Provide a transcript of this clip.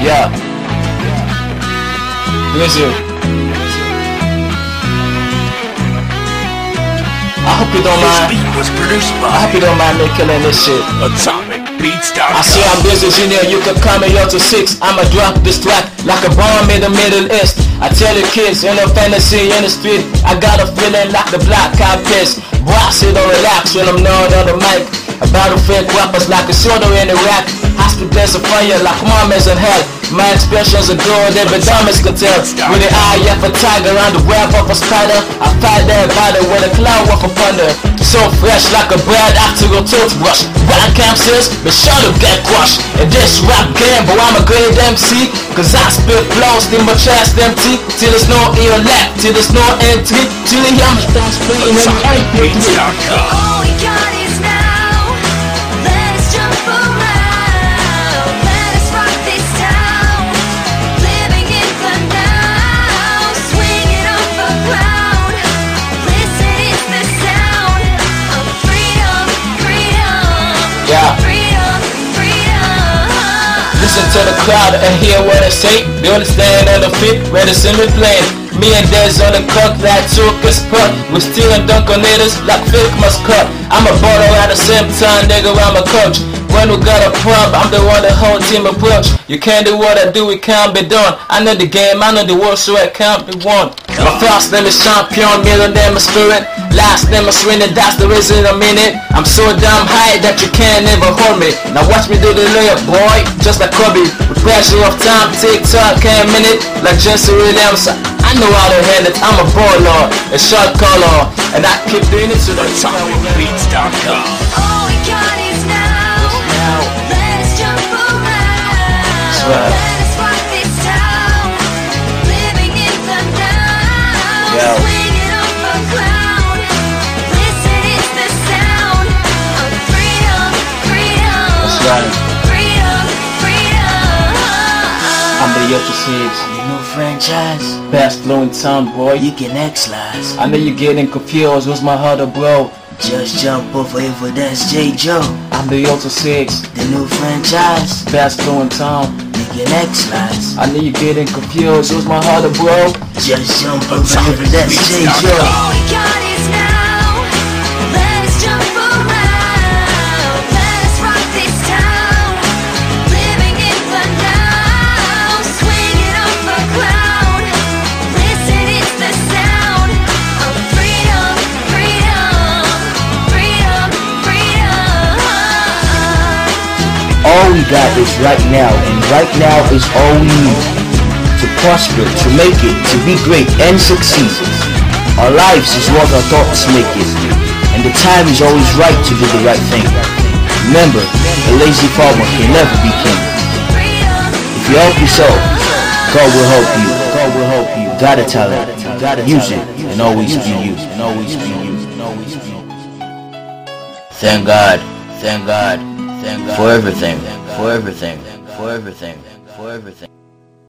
Yeah. Music. I hope you don't mind. beat was produced I hope you don't mind me killing this shit. Atomic AtomicBeats.com. I see I'm busy, Junior, you can call me up to six. I'ma drop this track like a bomb in the Middle East. I tell the kids in the fantasy in the street, I got a feeling like the Black Eyed Peas. Boy, I sit don't relax when I'm not on the mic. About to fake rappers like a shoulder in the rack. Of fire like mamas in hell. My expressions are good, every dummies can tell. With the eye of a tiger and the web of a spider, I fight that body with a cloud of a thunder. So fresh like a bread after a toothbrush. Bad campers, be sure to get crushed. In this rap game, but I'm a great MC. Cause I spit flows in my chest empty. Till there's no ear left, till there's no entry. Till the young start spitting and everything. AtomicBeats.com. Listen to the crowd and hear what I say. They understand on the feet, ready to see me and Dez on the cook that took a spot. We still and dunk on like fake must cut. I'm a baller at the same time, nigga, I'm a coach. When we got a problem, I'm the one the whole team approach. You can't do what I do, it can't be done. I know the game, I know the world, so it can't be won. My first name is champion, middle name is spirit. Last name is winning, that's the reason I'm in it. I'm so damn high that you can't ever hold me. Now watch me do the layup, boy, just like Kobe. With pressure of time, tick tock, can't minute, like Jesse Williams. I know how to handle it, I'm a baller, a shot caller, and I keep doing it to the AtomicBeats.com. All freedom. That's right. Freedom, freedom. I'm the Six, You know franchise, best flow in town, boy. you can X-Lize. I know you're getting confused, what's my huddle, oh, bro? Just jump over if that's J. Joe. I'm the Yoto Six, The new franchise, best flow in town. you can X-Lize. I know you're getting confused, what's my huddle, oh, bro? Just jump over if that's J. Joe. All we got is right now, and right now is all we need. To prosper, to make it, to be great and succeed. Our lives is what our thoughts make it. And the time is always right to do the right thing. Remember, a lazy farmer can never be king. If you help yourself, God will help you. God will help you. Got a talent. Use it always be you. And always be you. And always be you. Thank God. Thank God. For everything. For everything. For everything. For everything.